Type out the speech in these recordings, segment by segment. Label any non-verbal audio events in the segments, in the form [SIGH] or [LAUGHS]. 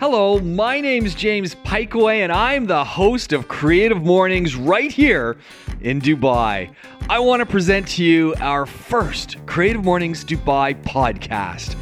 Hello, my name's James Pikeway, and I'm the host of Creative Mornings right here in Dubai. I want to present to you our first Creative Mornings Dubai podcast.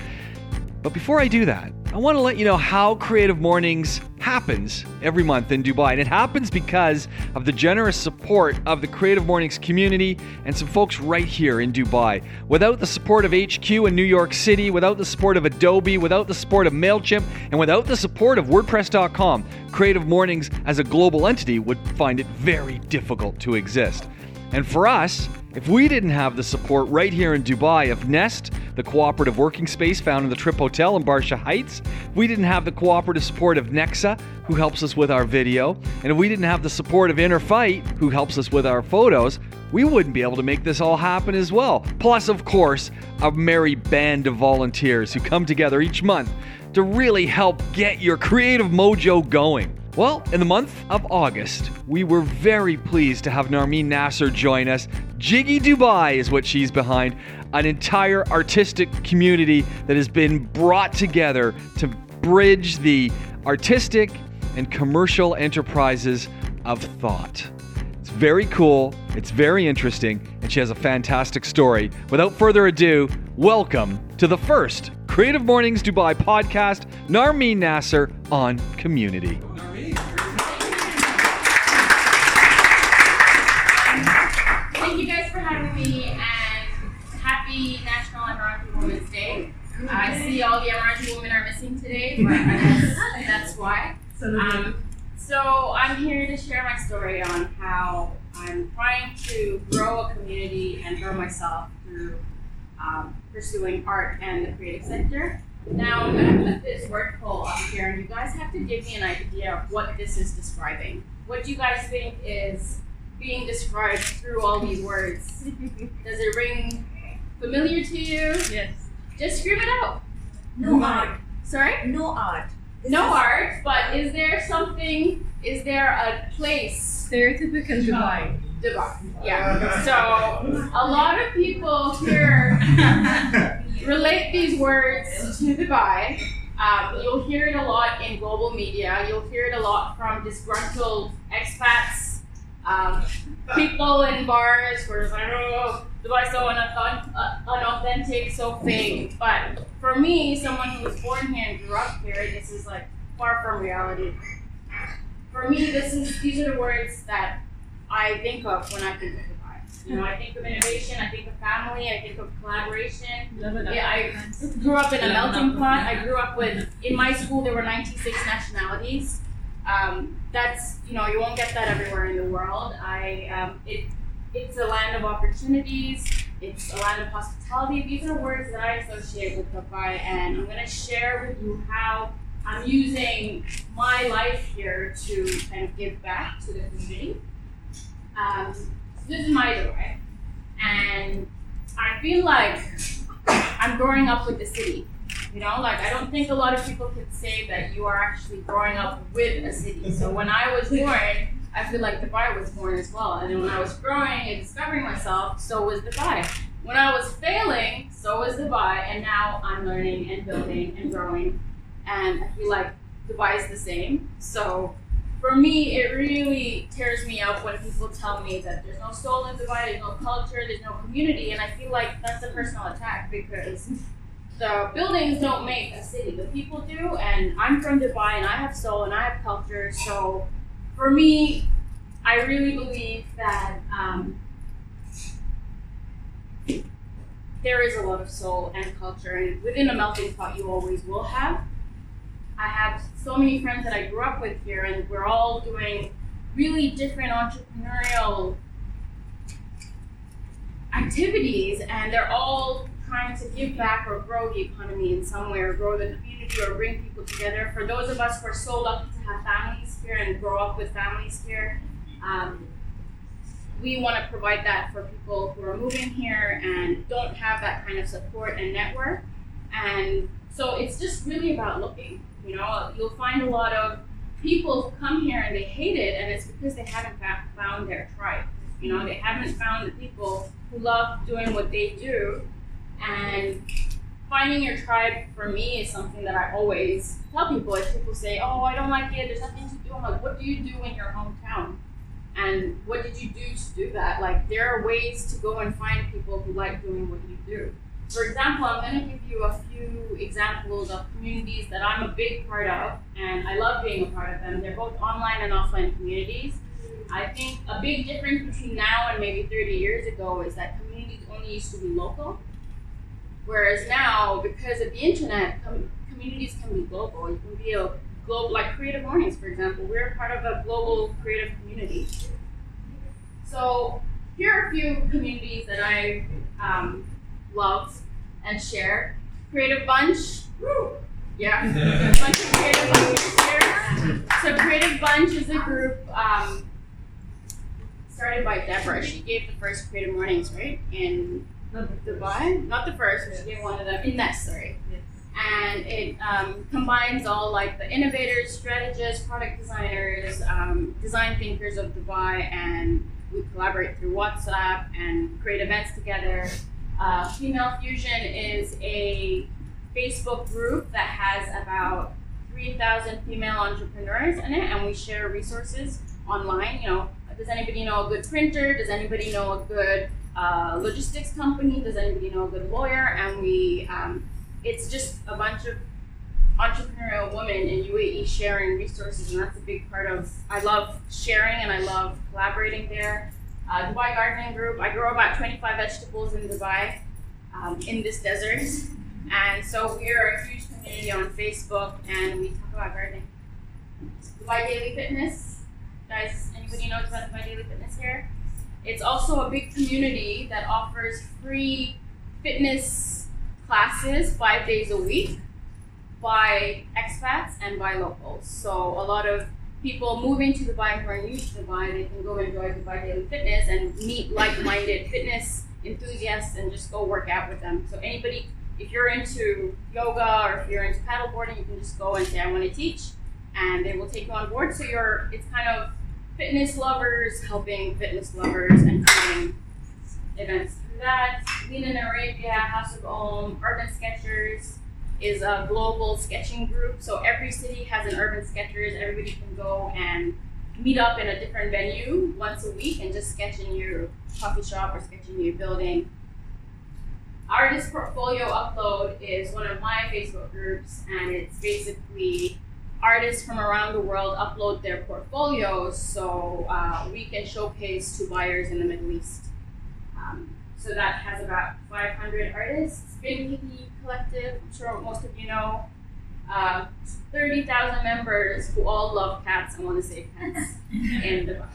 But before I do that, I want to let you know how Creative Mornings happens every month in Dubai. And it happens because of the generous support of the Creative Mornings community and some folks right here in Dubai. Without the support of HQ in New York City, without the support of Adobe, without the support of MailChimp, and without the support of WordPress.com, Creative Mornings as a global entity would find it very difficult to exist. And for us, if we didn't have the support right here in Dubai of Nest, the cooperative working space found in the TRYP Hotel in Barsha Heights, if we didn't have the cooperative support of Nexa, who helps us with our video, and if we didn't have the support of InnerFight, who helps us with our photos, we wouldn't be able to make this all happen as well. Plus, of course, a merry band of volunteers who come together each month to really help get your creative mojo going. Well, in the month of August, we were very pleased to have Narmeen Nasser join us. Jiggy Dubai is what she's behind, an entire artistic community that has been brought together to bridge the artistic and commercial enterprises of thought. It's very cool, it's very interesting, and she has a fantastic story. Without further ado, welcome to the first Creative Mornings Dubai podcast, Narmeen Nasser on community. Thank you guys for having me and happy National Emirati Women's Day. I see all the Emirati women are missing today, but that's why. Um, so I'm here to share my story on how I'm trying to grow a community and grow myself through um, pursuing art and the creative sector. Now I'm going to put this word poll up here, and you guys have to give me an idea of what this is describing. What do you guys think is being described through all these words? [LAUGHS] Does it ring familiar to you? Yes. Just scream it out. No art. Sorry? No art. This No art, but is there something, is there a place? Stereotypical Dubai. Dubai. Yeah. So a lot of people here [LAUGHS] relate these words to Dubai. Um, you'll hear it a lot in global media. You'll hear it a lot from disgruntled expats, um, people in bars where it's like, oh, Dubai's so unauthentic, unauthentic, so fake. But for me, someone who was born here and grew up here, this is like far from reality. For me, this is these are the words that I think of when I think of Dubai. You know, I think of innovation, I think of family, I think of collaboration. Yeah, I grew up in a melting pot. I grew up with in my school there were 96 nationalities. Um, that's you know you won't get that everywhere in the world. I um, it it's a land of opportunities. It's a land of hospitality. These are words that I associate with Dubai, and I'm going to share with you how I'm using my life here to kind of give back to the community. Um, this is my Dubai, and I feel like I'm growing up with the city. You know, like I don't think a lot of people could say that you are actually growing up with a city. So when I was born, I feel like the Dubai was born as well. And then when I was growing and discovering myself, so was the Dubai. When I was failing, so was the Dubai. And now I'm learning and building and growing. And I feel like Dubai is the same. So for me, it really tears me up when people tell me that there's no soul in Dubai, there's no culture, there's no community. And I feel like that's a personal attack because the buildings don't make a city, the people do. And I'm from Dubai and I have soul and I have culture. So for me, I really believe that um, there is a lot of soul and culture, and within a melting pot, you always will have. I have so many friends that I grew up with here, and we're all doing really different entrepreneurial activities, and they're all trying to give back or grow the economy in some way, or grow the community, or bring people together. For those of us who are so lucky to have families here and grow up with families here, um, we want to provide that for people who are moving here and don't have that kind of support and network. And so it's just really about looking. You know, you'll find a lot of people come here and they hate it, and it's because they haven't found their tribe. You know, they haven't found the people who love doing what they do, and finding your tribe for me is something that I always tell people. If people say, "Oh, I don't like it. There's nothing to do," I'm like, "What do you do in your hometown?" And what did you do to do that? Like, there are ways to go and find people who like doing what you do. For example, I'm going to give you a few examples of communities that I'm a big part of, and I love being a part of them. They're both online and offline communities. I think a big difference between now and maybe 30 years ago is that communities only used to be local, whereas now, because of the internet, com- communities can be global. You can be a global, like Creative Mornings, for example. We're part of a global creative community. So here are a few communities that I um, love and share. Creative Bunch. Yeah. a [LAUGHS] bunch of creative bunches here. So Creative Bunch is a group um, started by Deborah. She gave the first Creative Mornings, right? In Dubai? Not the first, but she gave one of them in Nest, sorry. And it um, combines all like the innovators, strategists, product designers, um, design thinkers of Dubai, and we collaborate through WhatsApp and create events together. Uh, Female Fusion is a Facebook group that has about 3,000 female entrepreneurs in it, and we share resources online. You know, does anybody know a good printer? Does anybody know a good uh, logistics company? Does anybody know a good lawyer? And we, um, it's just a bunch of entrepreneurial women in UAE sharing resources, and that's a big part of. I love sharing and I love collaborating there. Uh, Dubai Gardening Group. I grow about 25 vegetables in Dubai, um, in this desert, and so we are a huge community on Facebook, and we talk about gardening. Dubai Daily Fitness, guys. Anybody knows about Dubai Daily Fitness here? It's also a big community that offers free fitness classes five days a week by expats and by locals. So a lot of people moving to Dubai who are new to Dubai, they can go enjoy Dubai Daily Fitness and meet like-minded fitness enthusiasts and just go work out with them. So anybody, if you're into yoga or if you're into paddleboarding, you can just go and say, I want to teach, and they will take you on board. So you're, it's kind of fitness lovers helping fitness lovers and creating events through that. Lean in Arabia, House of Om, Urban Sketchers, is a global sketching group. So every city has an urban sketchers. Everybody can go and meet up in a different venue once a week and just sketch in your coffee shop or sketch in your building. Artist Portfolio Upload is one of my Facebook groups, and it's basically artists from around the world upload their portfolios so uh, we can showcase to buyers in the Middle East. Um, so that has about 500 artists. Spin Collective, I'm sure most of you know. Uh, 30,000 members who all love cats and want to save cats [LAUGHS] in Dubai.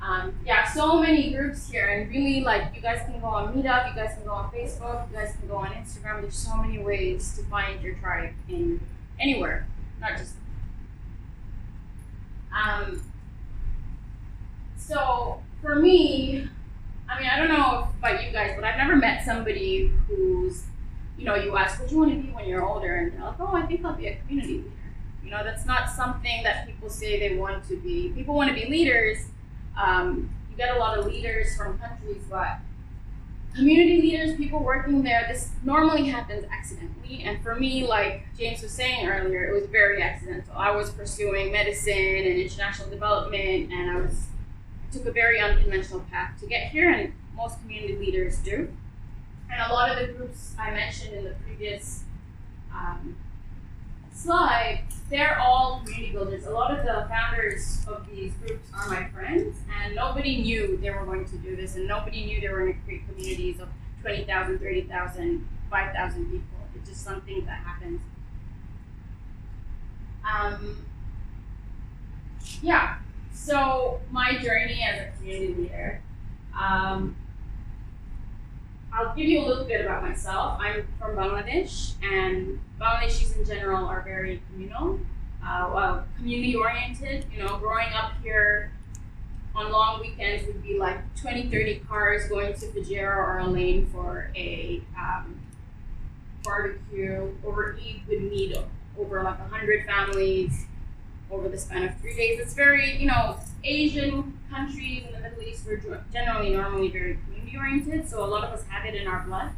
Um, yeah, so many groups here, and really, like, you guys can go on Meetup, you guys can go on Facebook, you guys can go on Instagram. There's so many ways to find your tribe in anywhere, not just. Um, so, for me, I mean, I don't know about you guys, but I've never met somebody who's, you know, you ask, what do you want to be when you're older? And they're like, oh, I think I'll be a community leader. You know, that's not something that people say they want to be. People want to be leaders. Um, you get a lot of leaders from countries, but community leaders, people working there, this normally happens accidentally. And for me, like James was saying earlier, it was very accidental. I was pursuing medicine and international development, and I was took a very unconventional path to get here, and most community leaders do. And a lot of the groups I mentioned in the previous um, slide, they're all community builders. A lot of the founders of these groups are my friends, and nobody knew they were going to do this, and nobody knew they were going to create communities of 20,000, 30,000, 5,000 people. It's just something that happens. Um, yeah, so my journey as a community leader. Um, I'll give you a little bit about myself. I'm from Bangladesh, and Bangladeshis in general are very communal, uh, well, community oriented. You know, growing up here on long weekends would be like 20, 30 cars going to Fujairah or Al-Ain for a um, barbecue. Over Eid would meet over like 100 families over the span of three days. It's very, you know, Asian countries in the Middle East were generally normally very community oriented, so a lot of us have it in our blood.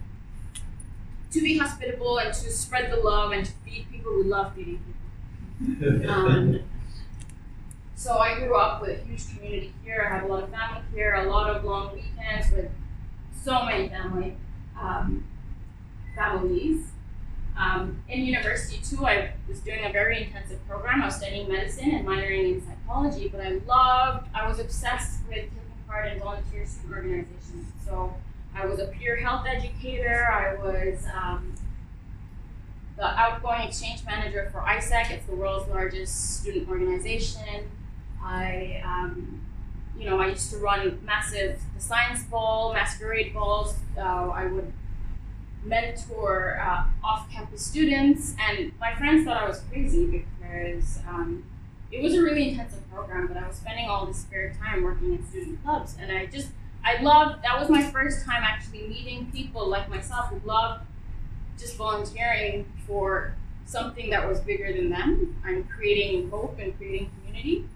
to be hospitable and to spread the love and to feed people we love feeding people. [LAUGHS] Um, so I grew up with a huge community here. I have a lot of family here, a lot of long weekends with so many family um, families. Um, in university too, I was doing a very intensive program. I was studying medicine and minoring in psychology, but I loved, I was obsessed with taking part in volunteer student organizations. So I was a peer health educator. I was um, the outgoing exchange manager for AIESEC. It's the world's largest student organization. I, um, you know, I used to run massive the science ball, masquerade balls. Uh, I would mentor uh, off-campus students, and my friends thought I was crazy because um, it was a really intensive program. But I was spending all this spare time working in student clubs, and I just I loved that was my first time actually meeting people like myself who loved just volunteering for something that was bigger than them I'm creating hope and creating community.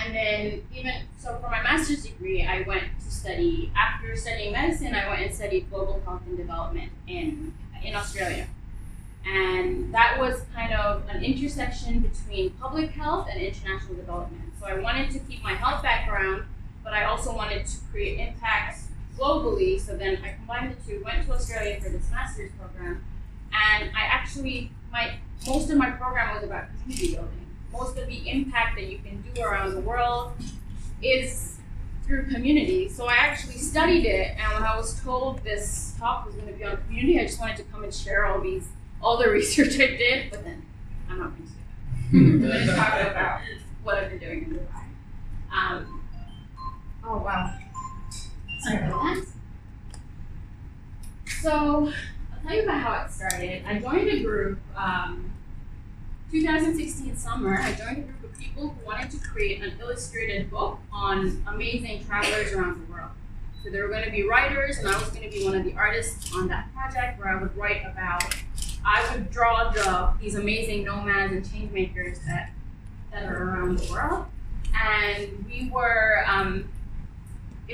And then even so for my master's degree I went to study after studying medicine I went and studied global health and development in in Australia. And that was kind of an intersection between public health and international development. So I wanted to keep my health background but I also wanted to create impacts globally. So then I combined the two, went to Australia for this master's program, and I actually my most of my program was about community building. Most of the impact that you can do around the world is through community. So I actually studied it, and when I was told this talk was going to be on community, I just wanted to come and share all these all the [LAUGHS] research I did. But then I'm not going to do that. I'm going to talk about what I've been doing in Dubai. Um, Oh wow. Sorry about that. So I'll tell you about how it started. I joined a group um, 2016 summer. I joined a group of people who wanted to create an illustrated book on amazing travelers around the world. So there were going to be writers, and I was going to be one of the artists on that project where I would write about. I would draw the these amazing nomads and change makers that that are around the world, and we were. Um,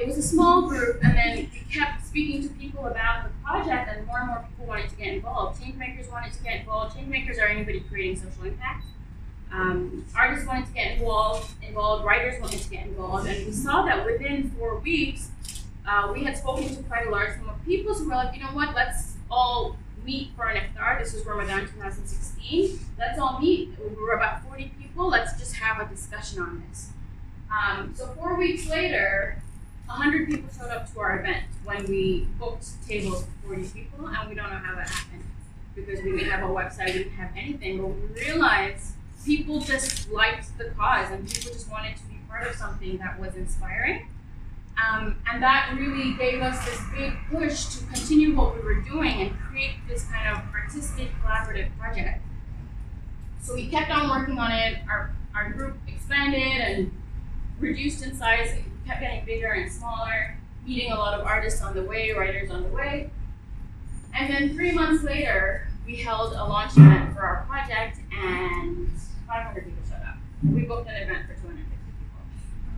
it was a small group, and then we kept speaking to people about the project, and more and more people wanted to get involved. Changemakers wanted to get involved. Changemakers are anybody creating social impact. Um, artists wanted to get involved, involved. Writers wanted to get involved, and we saw that within four weeks, uh, we had spoken to quite a large number of people. So we're like, you know what? Let's all meet for an iftar. This was Ramadan 2016. Let's all meet. We were about 40 people. Let's just have a discussion on this. Um, so four weeks later, 100 people showed up to our event when we booked tables for 40 people, and we don't know how that happened because we didn't have a website, we didn't have anything, but we realized people just liked the cause and people just wanted to be part of something that was inspiring. Um, and that really gave us this big push to continue what we were doing and create this kind of artistic collaborative project. So we kept on working on it. Our, our group expanded and reduced in size kept getting bigger and smaller, meeting a lot of artists on the way, writers on the way. And then three months later, we held a launch event for our project, and 500 people showed up. We booked an event for 250 people.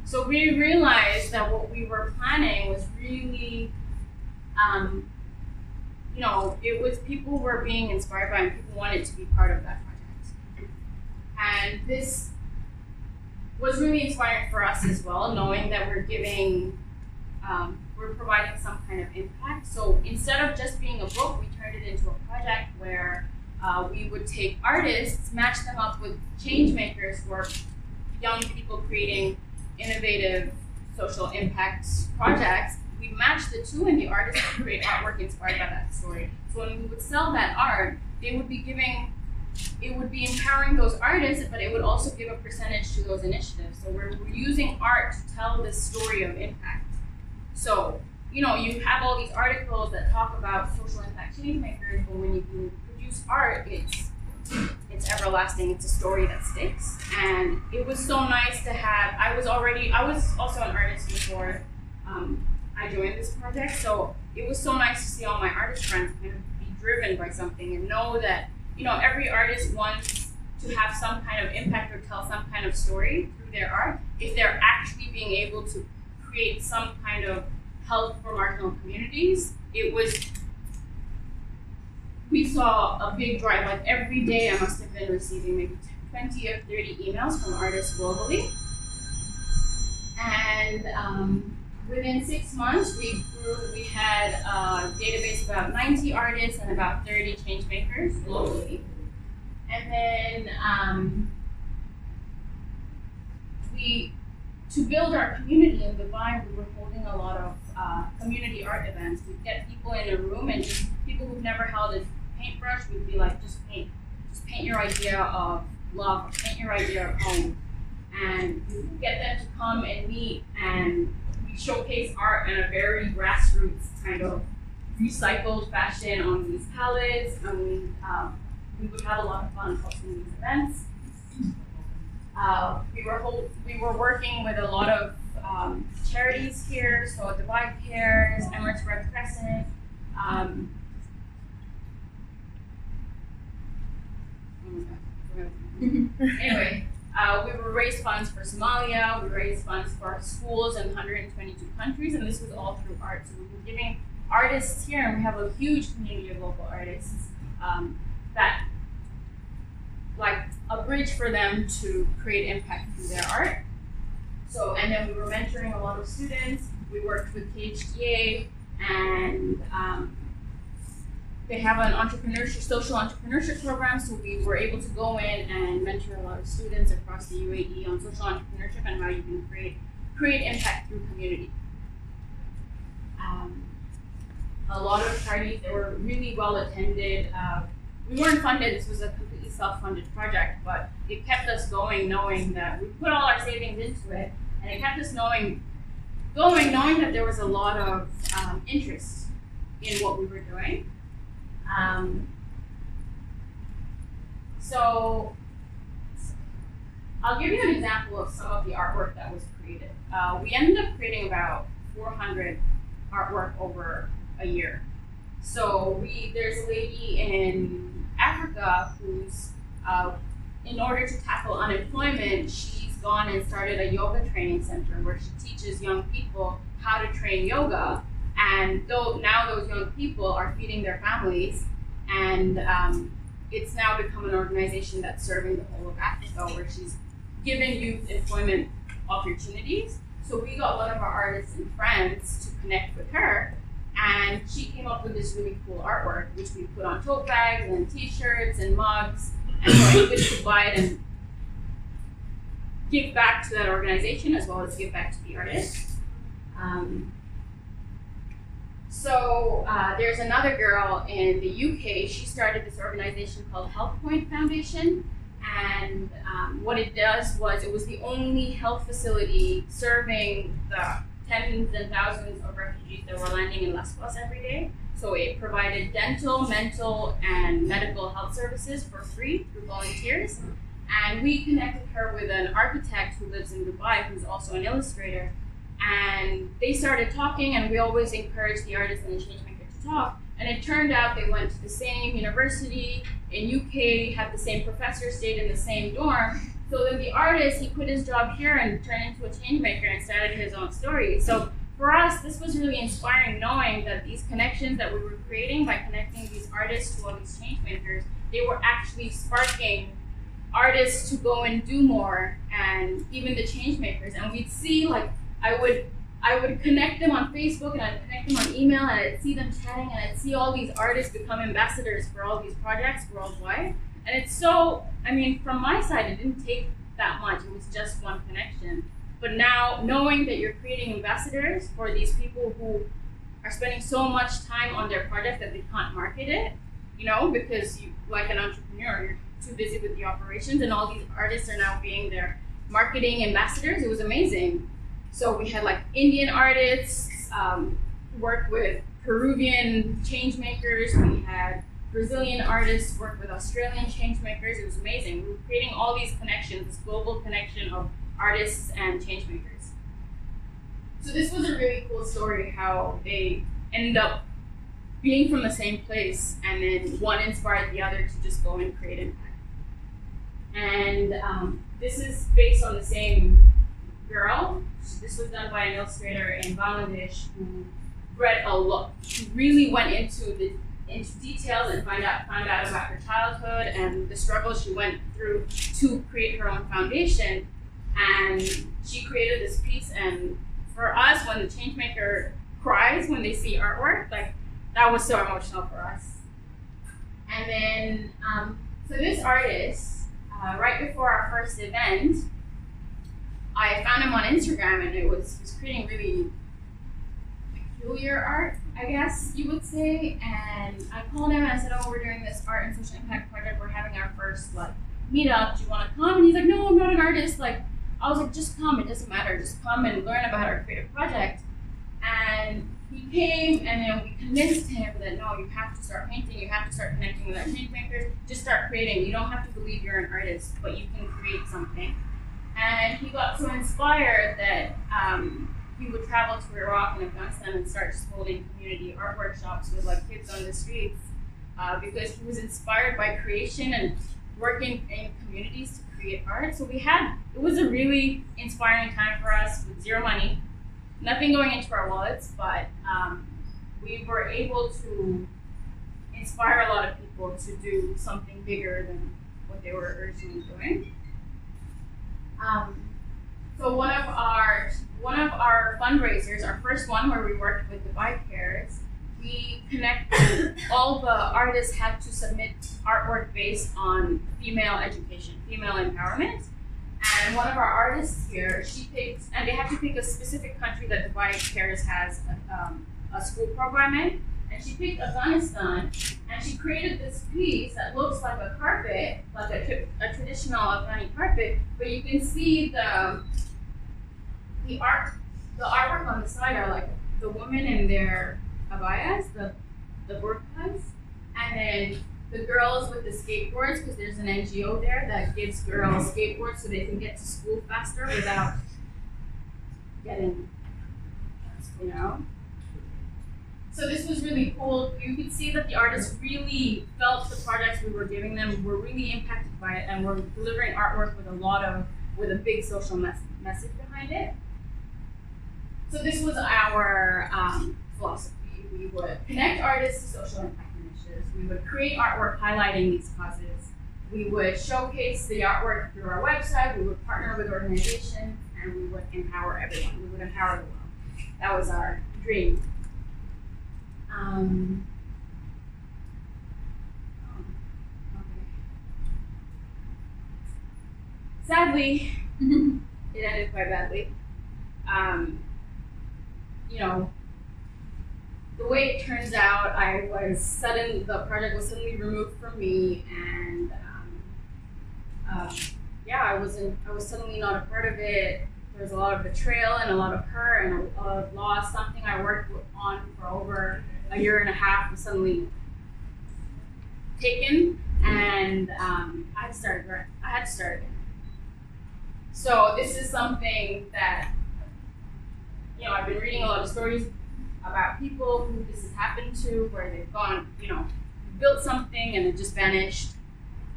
So we realized that what we were planning was really, um, you know, it was people were being inspired by and people wanted to be part of that project. And this was really inspiring for us as well, knowing that we're giving, um, we're providing some kind of impact. So instead of just being a book, we turned it into a project where uh, we would take artists, match them up with change makers who are young people creating innovative social impact projects. We match the two, and the artists would create artwork inspired by that story. So when we would sell that art, they would be giving it would be empowering those artists, but it would also give a percentage to those initiatives. So we're, we're using art to tell this story of impact. So, you know, you have all these articles that talk about social impact change makers, but when you produce art, it's it's everlasting. It's a story that sticks. And it was so nice to have. I was already. I was also an artist before um, I joined this project, so it was so nice to see all my artist friends kind of be driven by something and know that you know, every artist wants to have some kind of impact or tell some kind of story through their art. If they're actually being able to create some kind of help for marginal communities, it was we saw a big drive. Like every day, I must have been receiving maybe 20 or 30 emails from artists globally. And um, within six months, we grew. We had a database of about 90 artists and about 30 change makers globally. And then um, we, to build our community in Dubai, we were holding a lot of uh, community art events. We'd get people in a room and just people who've never held a paintbrush would be like, just paint, just paint your idea of love, paint your idea of home, and get them to come and meet and showcase art in a very grassroots kind of recycled fashion on these palettes, and we, um, we would have a lot of fun hosting these events. Uh, we were we were working with a lot of um, charities here, so Dubai Cares, Emirates Red Crescent. Um, my God, I forgot. anyway, uh, we would raise funds for Somalia, we raised funds for schools in 122 countries, and this was all through art. So we were giving artists here, and we have a huge community of local artists um, that like a bridge for them to create impact through their art. So, and then we were mentoring a lot of students. We worked with KHDA, and um, they have an entrepreneurship, social entrepreneurship program. So we were able to go in and mentor a lot of students across the UAE on social entrepreneurship and how you can create create impact through community. Um, a lot of parties that were really well attended. Uh, we weren't funded. This was a completely self-funded project, but it kept us going, knowing that we put all our savings into it, and it kept us knowing, going, knowing that there was a lot of um, interest in what we were doing. Um, so, I'll give you an example of some of the artwork that was created. Uh, we ended up creating about 400 artwork over a year. So we there's a lady in Africa who's uh, in order to tackle unemployment, she's gone and started a yoga training center where she teaches young people how to train yoga. And though now those young people are feeding their families, and um, it's now become an organization that's serving the whole of Africa, where she's giving youth employment opportunities. So we got one of our artists and friends to connect with her, and she came up with this really cool artwork, which we put on tote bags and T-shirts and mugs, and so could buy it and give back to that organization as well as give back to the artist. Um, so uh, there's another girl in the UK. She started this organization called Health Point Foundation, and um, what it does was it was the only health facility serving the tens and thousands of refugees that were landing in Lesbos every day. So it provided dental, mental, and medical health services for free through volunteers. And we connected her with an architect who lives in Dubai, who's also an illustrator. And they started talking, and we always encourage the artists and the changemaker to talk. And it turned out they went to the same university in UK, had the same professor, stayed in the same dorm. So then the artist, he quit his job here and turned into a change maker and started his own story. So for us, this was really inspiring knowing that these connections that we were creating by connecting these artists to all these change makers, they were actually sparking artists to go and do more and even the change makers. And we'd see like I would I would connect them on Facebook and I'd connect them on email and I'd see them chatting and I'd see all these artists become ambassadors for all these projects worldwide. And it's so, I mean, from my side, it didn't take that much. It was just one connection. But now, knowing that you're creating ambassadors for these people who are spending so much time on their project that they can't market it, you know, because you, like an entrepreneur, you're too busy with the operations, and all these artists are now being their marketing ambassadors. It was amazing. So we had like Indian artists um, work with Peruvian change makers. We had Brazilian artists work with Australian change makers. It was amazing. We were creating all these connections, this global connection of artists and change makers. So this was a really cool story how they ended up being from the same place and then one inspired the other to just go and create impact. And um, this is based on the same girl. This was done by an illustrator in Bangladesh who read a lot. She really went into the into details and find out found out about her childhood and the struggles she went through to create her own foundation. And she created this piece. And for us, when the changemaker cries when they see artwork, like that was so emotional for us. And then, um, so this artist, uh, right before our first event, I found him on Instagram, and it was he was creating really peculiar art, I guess you would say. And I called him and I said, "Oh, we're doing this art and social impact project. We're having our first like meetup. Do you want to come?" And he's like, "No, I'm not an artist. Like, I was like, just come. It doesn't matter. Just come and learn about our creative project." And he came, and then we convinced him that no, you have to start painting. You have to start connecting with our paint makers. Just start creating. You don't have to believe you're an artist, but you can create something. And he got so inspired that um, he would travel to Iraq and Afghanistan and start just holding community art workshops with like kids on the streets uh, because he was inspired by creation and working in communities to create art. So we had it was a really inspiring time for us with zero money, nothing going into our wallets, but um, we were able to inspire a lot of people to do something bigger than what they were originally doing. Um, so one of our one of our fundraisers, our first one where we worked with Dubai Cares, we connected all the artists had to submit artwork based on female education, female empowerment. And one of our artists here, she picked, and they have to pick a specific country that the Dubai Cares has um, a school program in. And she picked Afghanistan, and she created this piece that looks like a carpet, like a, a traditional Afghani carpet, but you can see the the art, the artwork on the side are like the women in their abayas, the the burqas, and then the girls with the skateboards, because there's an NGO there that gives girls skateboards so they can get to school faster without getting, you know. So this was really cool. You could see that the artists really felt the projects we were giving them were really impacted by it, and were delivering artwork with a lot of with a big social mes- message behind it. So this was our um, philosophy. We would connect artists to social impact initiatives. We would create artwork highlighting these causes. We would showcase the artwork through our website. We would partner with organizations, and we would empower everyone. We would empower the world. That was our dream. Um. Sadly, [LAUGHS] it ended quite badly. Um, you know, the way it turns out, I was sudden. The project was suddenly removed from me, and um, uh, yeah, I wasn't. I was suddenly not a part of it. There was a lot of betrayal and a lot of hurt and a lot of loss. Something I worked on for over a year and a half was suddenly taken, and um, I had to start. I had to start. So this is something that you know I've been reading a lot of stories about people who this has happened to, where they've gone, you know, built something and it just vanished.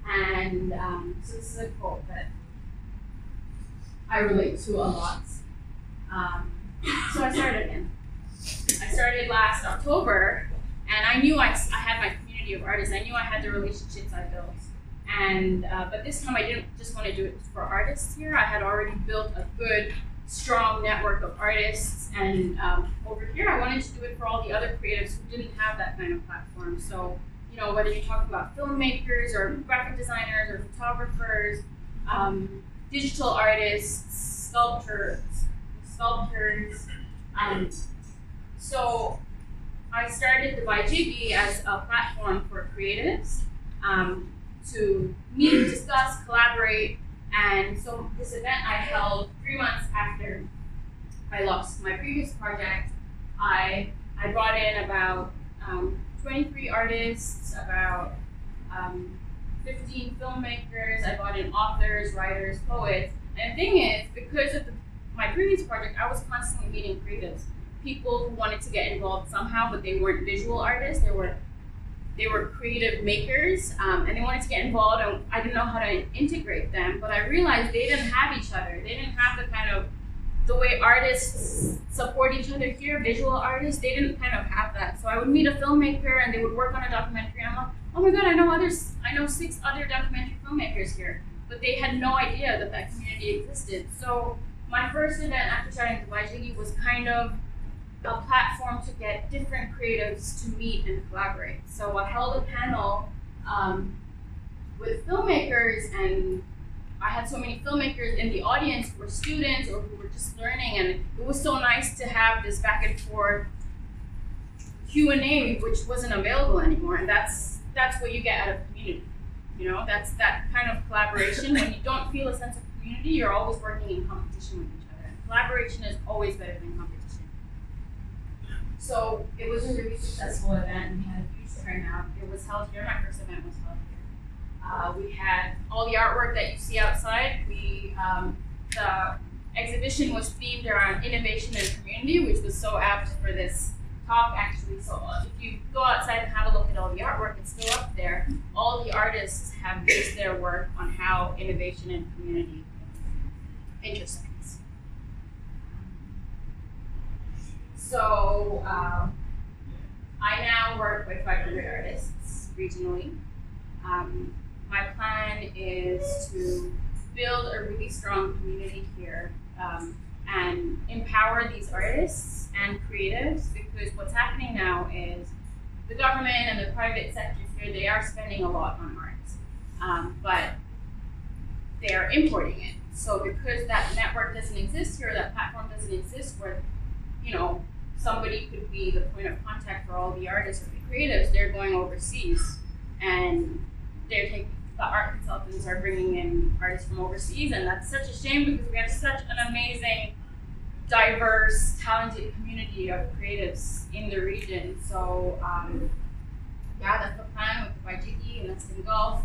And um, so this is a quote that I relate to a lot. Um, so I started again. I started last October, and I knew I, I had my community of artists. I knew I had the relationships I built. And uh, but this time I didn't just want to do it for artists here. I had already built a good, strong network of artists, and um, over here I wanted to do it for all the other creatives who didn't have that kind of platform. So you know whether you're talking about filmmakers or graphic designers or photographers, um, digital artists, sculptors, sculptors. Um, so I started the Jiggy as a platform for creatives um, to meet, discuss, collaborate. And so this event I held three months after I lost my previous project. I I brought in about um, 23 artists, about um, 15 filmmakers. I brought in authors, writers, poets. And the thing is, because of the, my previous project, I was constantly meeting creatives people who wanted to get involved somehow, but they weren't visual artists. They were they were creative makers, um, and they wanted to get involved. And I didn't know how to integrate them, but I realized they didn't have each other. They didn't have the kind of the way artists support each other here, visual artists, they didn't kind of have that. So I would meet a filmmaker and they would work on a documentary, and I'm like, oh my god, I know others, I know six other documentary filmmakers here, but they had no idea that that community existed. So my first event after starting Dubai Jiggy was kind of a platform to get different creatives to meet and collaborate. So I held a panel um, with filmmakers, and I had so many filmmakers in the audience who were students or who were just learning, and it was so nice to have this back and forth Q and A, which wasn't available anymore, and that's that's what you get out of community. You know, that's that kind of collaboration. when you don't feel a sense of community, you're always working in competition with each other. And collaboration is always better than competition. So it was a really successful event, and we had a huge turnout. It was held here. My first event was held here. Uh, we had all the artwork that you see outside. We um, the exhibition was themed around innovation and community, which was so apt for this talk actually. So if you go outside and have a look at all the artwork, it's still up there. All the artists have based their work on how innovation and community intersect. So um, I now work with 500 artists regionally. Um, my plan is to build a really strong community here um, and empower these artists and creatives because what's happening now is the government and the private sector here they are spending a lot on art, um, but they are importing it. So because that network doesn't exist here, that platform doesn't exist where you know somebody could be the point of contact for all the artists or the creatives, they're going overseas and they're taking the art consultants are bringing in artists from overseas, and that's such a shame because we have such an amazing, diverse, talented community of creatives in the region. So, um, yeah, that's the plan with Dubai Jiggy and that's in Gulf.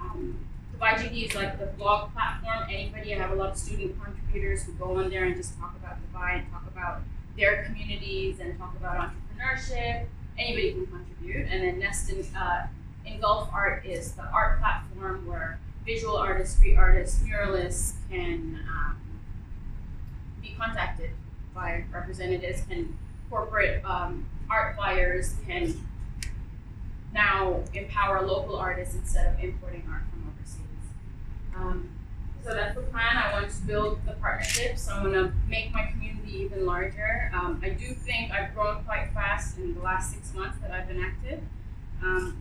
Um, Dubai Jiggy is like the blog platform. Anybody, I have a lot of student contributors who go on there and just talk about Dubai and talk about their communities and talk about entrepreneurship. Anybody can contribute. And then Nest in, uh, Engulf Art is the art platform where visual artists, street artists, muralists can um, be contacted by representatives, can corporate um, art buyers can now empower local artists instead of importing art from overseas. Um, so that's the plan. I want to build the partnerships. I want to make my community even larger. Um, I do think I've grown quite fast in the last six months that I've been active. Um,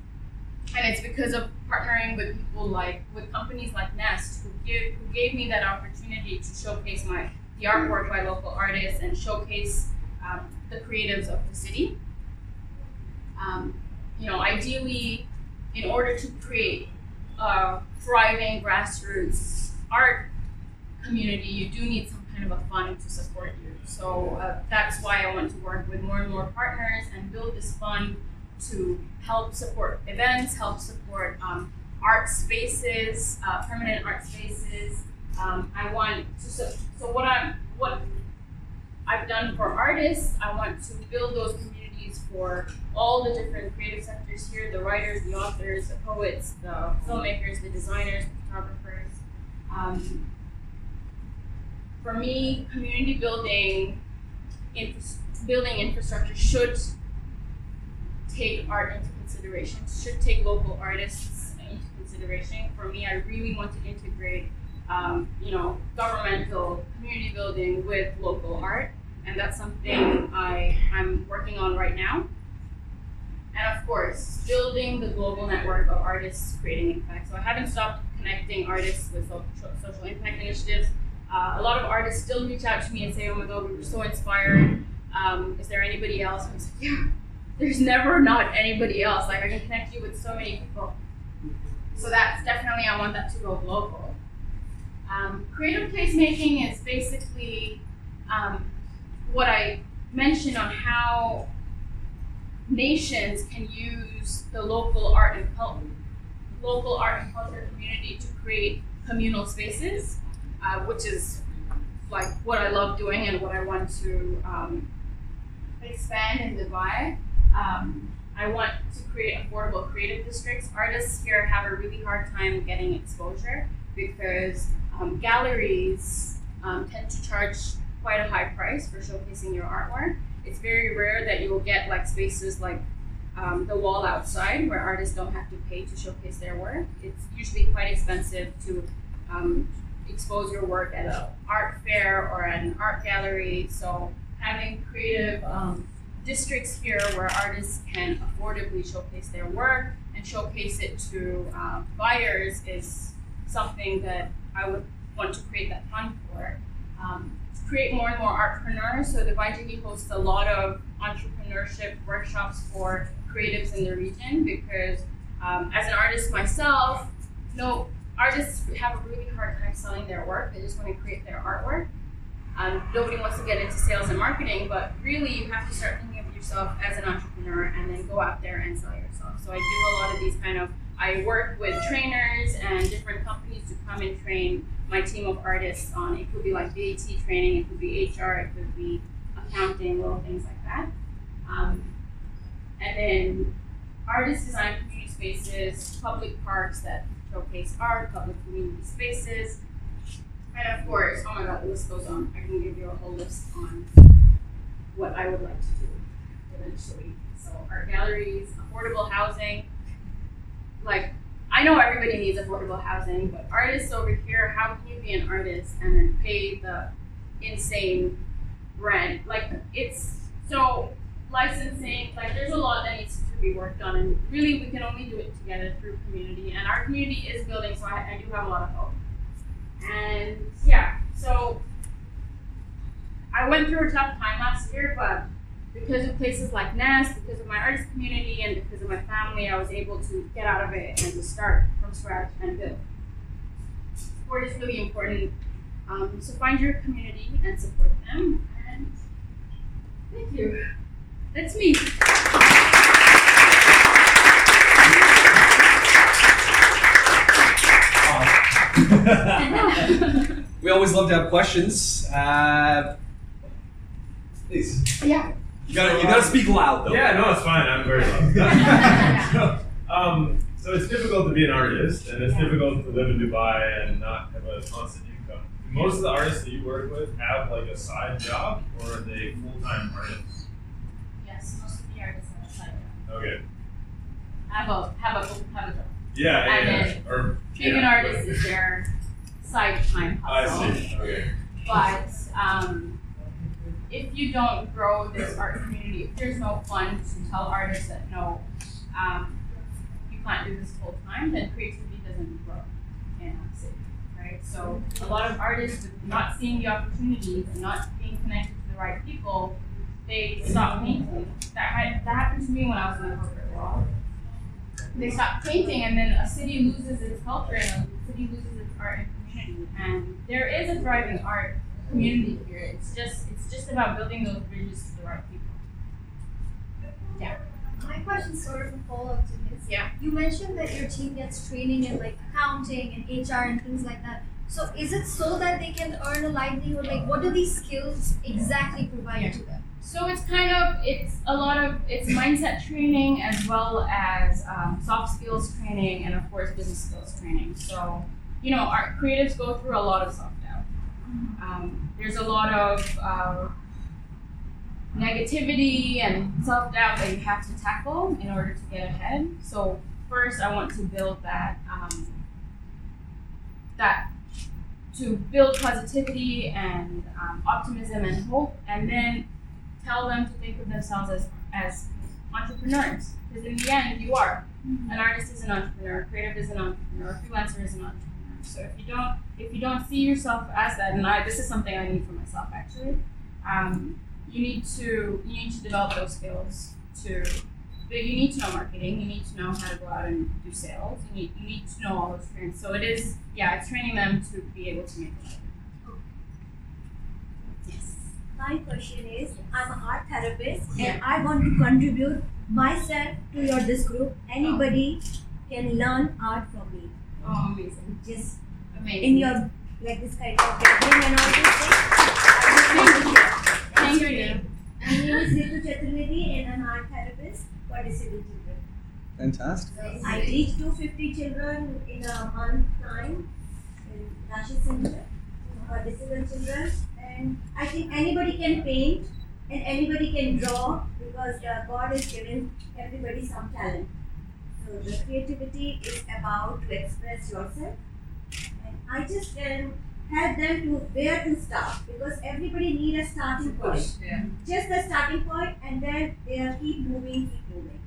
and it's because of partnering with people like with companies like Nest who give who gave me that opportunity to showcase my the artwork by local artists and showcase um, the creatives of the city. Um, you know, ideally, in order to create thriving grassroots art community, you do need some kind of a fund to support you. So uh, that's why I want to work with more and more partners and build this fund to help support events, help support um, art spaces, uh, permanent art spaces. Um, I want to so, so what I'm what I've done for artists. I want to build those communities for all the different creative sectors here: the writers, the authors, the poets, the filmmakers, the designers, the photographers. Um, for me, community building, building infrastructure should take art into consideration, should take local artists into consideration. For me, I really want to integrate, um, you know, governmental community building with local art, and that's something I I'm working on right now. And of course, building the global network of artists creating impact. So I haven't stopped connecting artists with social impact initiatives. Uh, a lot of artists still reach out to me and say, "Oh my God, we were so inspired. Um, is there anybody else?" I'm like, [LAUGHS] "Yeah, there's never not anybody else. Like I can connect you with so many people." So that's definitely I want that to go global. Um, creative placemaking is basically um, what I mentioned on how nations can use the local art and culture local art and culture community to create communal spaces, uh, which is like what I love doing and what I want to um, expand in Dubai. Um, I want to create affordable creative districts. Artists here have a really hard time getting exposure because um, galleries um, tend to charge quite a high price for showcasing your artwork. It's very rare that you will get like spaces like um, the wall outside where artists don't have to pay to showcase their work. It's usually quite expensive to um, expose your work at an art fair or at an art gallery. So having creative um, districts here where artists can affordably showcase their work and showcase it to um, buyers is something that I would want to create that fund for. Um, create more and more artpreneurs. So the YJD hosts a lot of entrepreneurship workshops for creatives in the region because um, as an artist myself, no artists have a really hard time selling their work. They just want to create their artwork. Um, nobody wants to get into sales and marketing, but really you have to start thinking of yourself as an entrepreneur and then go out there and sell yourself. So I do a lot of these kind of I work with trainers and different companies to come and train my team of artists on it could be like VAT training, it could be HR, it could be accounting, little things like that. Um, and then artists design community spaces, public parks that showcase art, public community spaces. And of course, oh my god, the list goes on. I can give you a whole list on what I would like to do eventually. So art galleries, affordable housing. Like I know everybody needs affordable housing, but artists over here, how can you be an artist and then pay the insane rent? Like it's so licensing, like there's a lot that needs to be worked on and really we can only do it together through community and our community is building so I, I do have a lot of hope. And yeah, so I went through a tough time last year, but because of places like Nest, because of my artist community, and because of my family, I was able to get out of it and to start from scratch and build. Support is really important. Um, so find your community and support them. And thank you. That's me. [LAUGHS] we always love to have questions. Uh, please. yeah. You gotta, you gotta speak loud though. Yeah, no, it's fine. I'm very loud. [LAUGHS] [LAUGHS] um, so it's difficult to be an artist, and it's difficult to live in Dubai and not have a constant income. Do most of the artists that you work with have like a side job, or are they full-time artists? Yes, most of the artists have a side job. Okay. Have a have a have a job. Yeah, yeah, And yeah. Or Being yeah, an artist is their side time hustle. I see. Okay. But um, if you don't grow this art community, if there's no fund to tell artists that no, um, you can't do this full time, then creativity doesn't grow in our city, right? So a lot of artists, with not seeing the opportunities and not being connected to the right people, they stop painting. That ha- that happened to me when I was in the corporate world. They stop painting, and then a city loses its culture, and a city loses its art and community. And there is a thriving art community here. It's just it's just about building those bridges to the right people. Yeah. My question sort of a follow up to this. Yeah. You mentioned that your team gets training in like accounting and HR and things like that. So is it so that they can earn a livelihood? Like what do these skills exactly provide Yeah. to them? So it's kind of it's a lot of it's mindset training as well as um, soft skills training and of course business skills training. So you know, our creatives go through a lot of self doubt. Um, there's a lot of uh, negativity and self doubt that you have to tackle in order to get ahead. So first, I want to build that um, that to build positivity and um, optimism and hope, and then tell them to think of themselves as as entrepreneurs. Because in the end, you are. An artist is an entrepreneur. A creative is an entrepreneur. A freelancer is an entrepreneur. So if you don't if you don't see yourself as that, and I this is something I need for myself actually. Um, you need to you need to develop those skills to but you need to know marketing, you need to know how to go out and do sales, you need you need to know all those things. So it is yeah, it's training them to be able to make a living. Yes. My question is, I'm an art therapist Yeah. and I want to contribute myself to your this group. Anybody can learn art from me. Oh amazing. Just Amazing. in your like this kind of gathering and all these things. Thank you. Thank you. My name is Ritu Chaturvedi and I'm an art therapist for disabled children. Fantastic. I teach 250 children in a month time in Rashid Center for disabled children And I think anybody can paint and anybody can draw because uh, God has given everybody some talent. So the creativity is about to express yourself. And I just can help them to where to start because everybody need a starting point. Yeah. Just a starting point and then they'll keep moving, keep moving.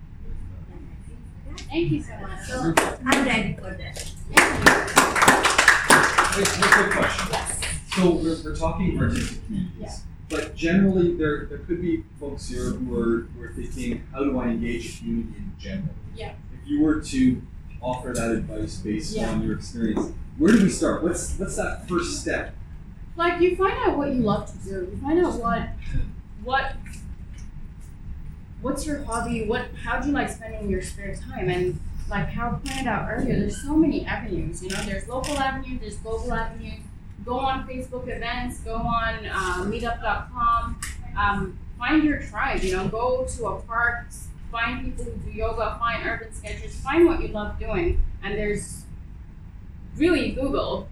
Thank you so much. So I'm ready for that. Quick, quick, quick question. Yes. So we're, we're talking artistic communities. Yeah. But generally, there, there could be folks here who are, who are thinking, how do I engage a community in general? Yeah. If you were to offer that advice based Yeah. on your experience, where do we start? What's, what's that first step? like you find out what you love to do you find out what what what's your hobby what how do you like spending your spare time and like how I pointed out earlier there's so many avenues you know there's local avenues there's global avenues go on facebook events go on uh, meetup.com um, find your tribe you know go to a park find people who do yoga find urban sketchers find what you love doing. And there's really google.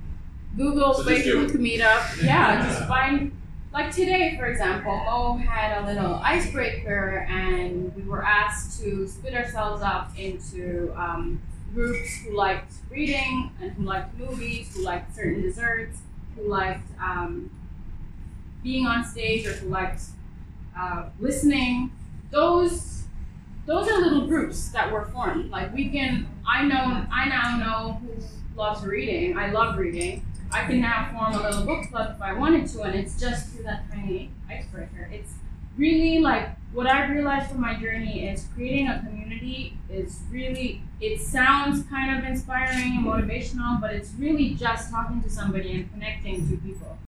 Google, So Facebook meetup. Yeah, [LAUGHS] just find like today, for example, Mo had a little icebreaker, and we were asked to split ourselves up into um, groups who liked reading and who liked movies, who liked certain desserts, who liked um, being on stage, or who liked uh, listening. Those those are little groups that were formed. Like we can, I know, I now know who loves reading. I love reading. I can now form a little book club if I wanted to, and it's just through that tiny icebreaker. It's really like what I've realized from my journey is creating a community is really, it sounds kind of inspiring and motivational, but it's really just talking to somebody and connecting to people.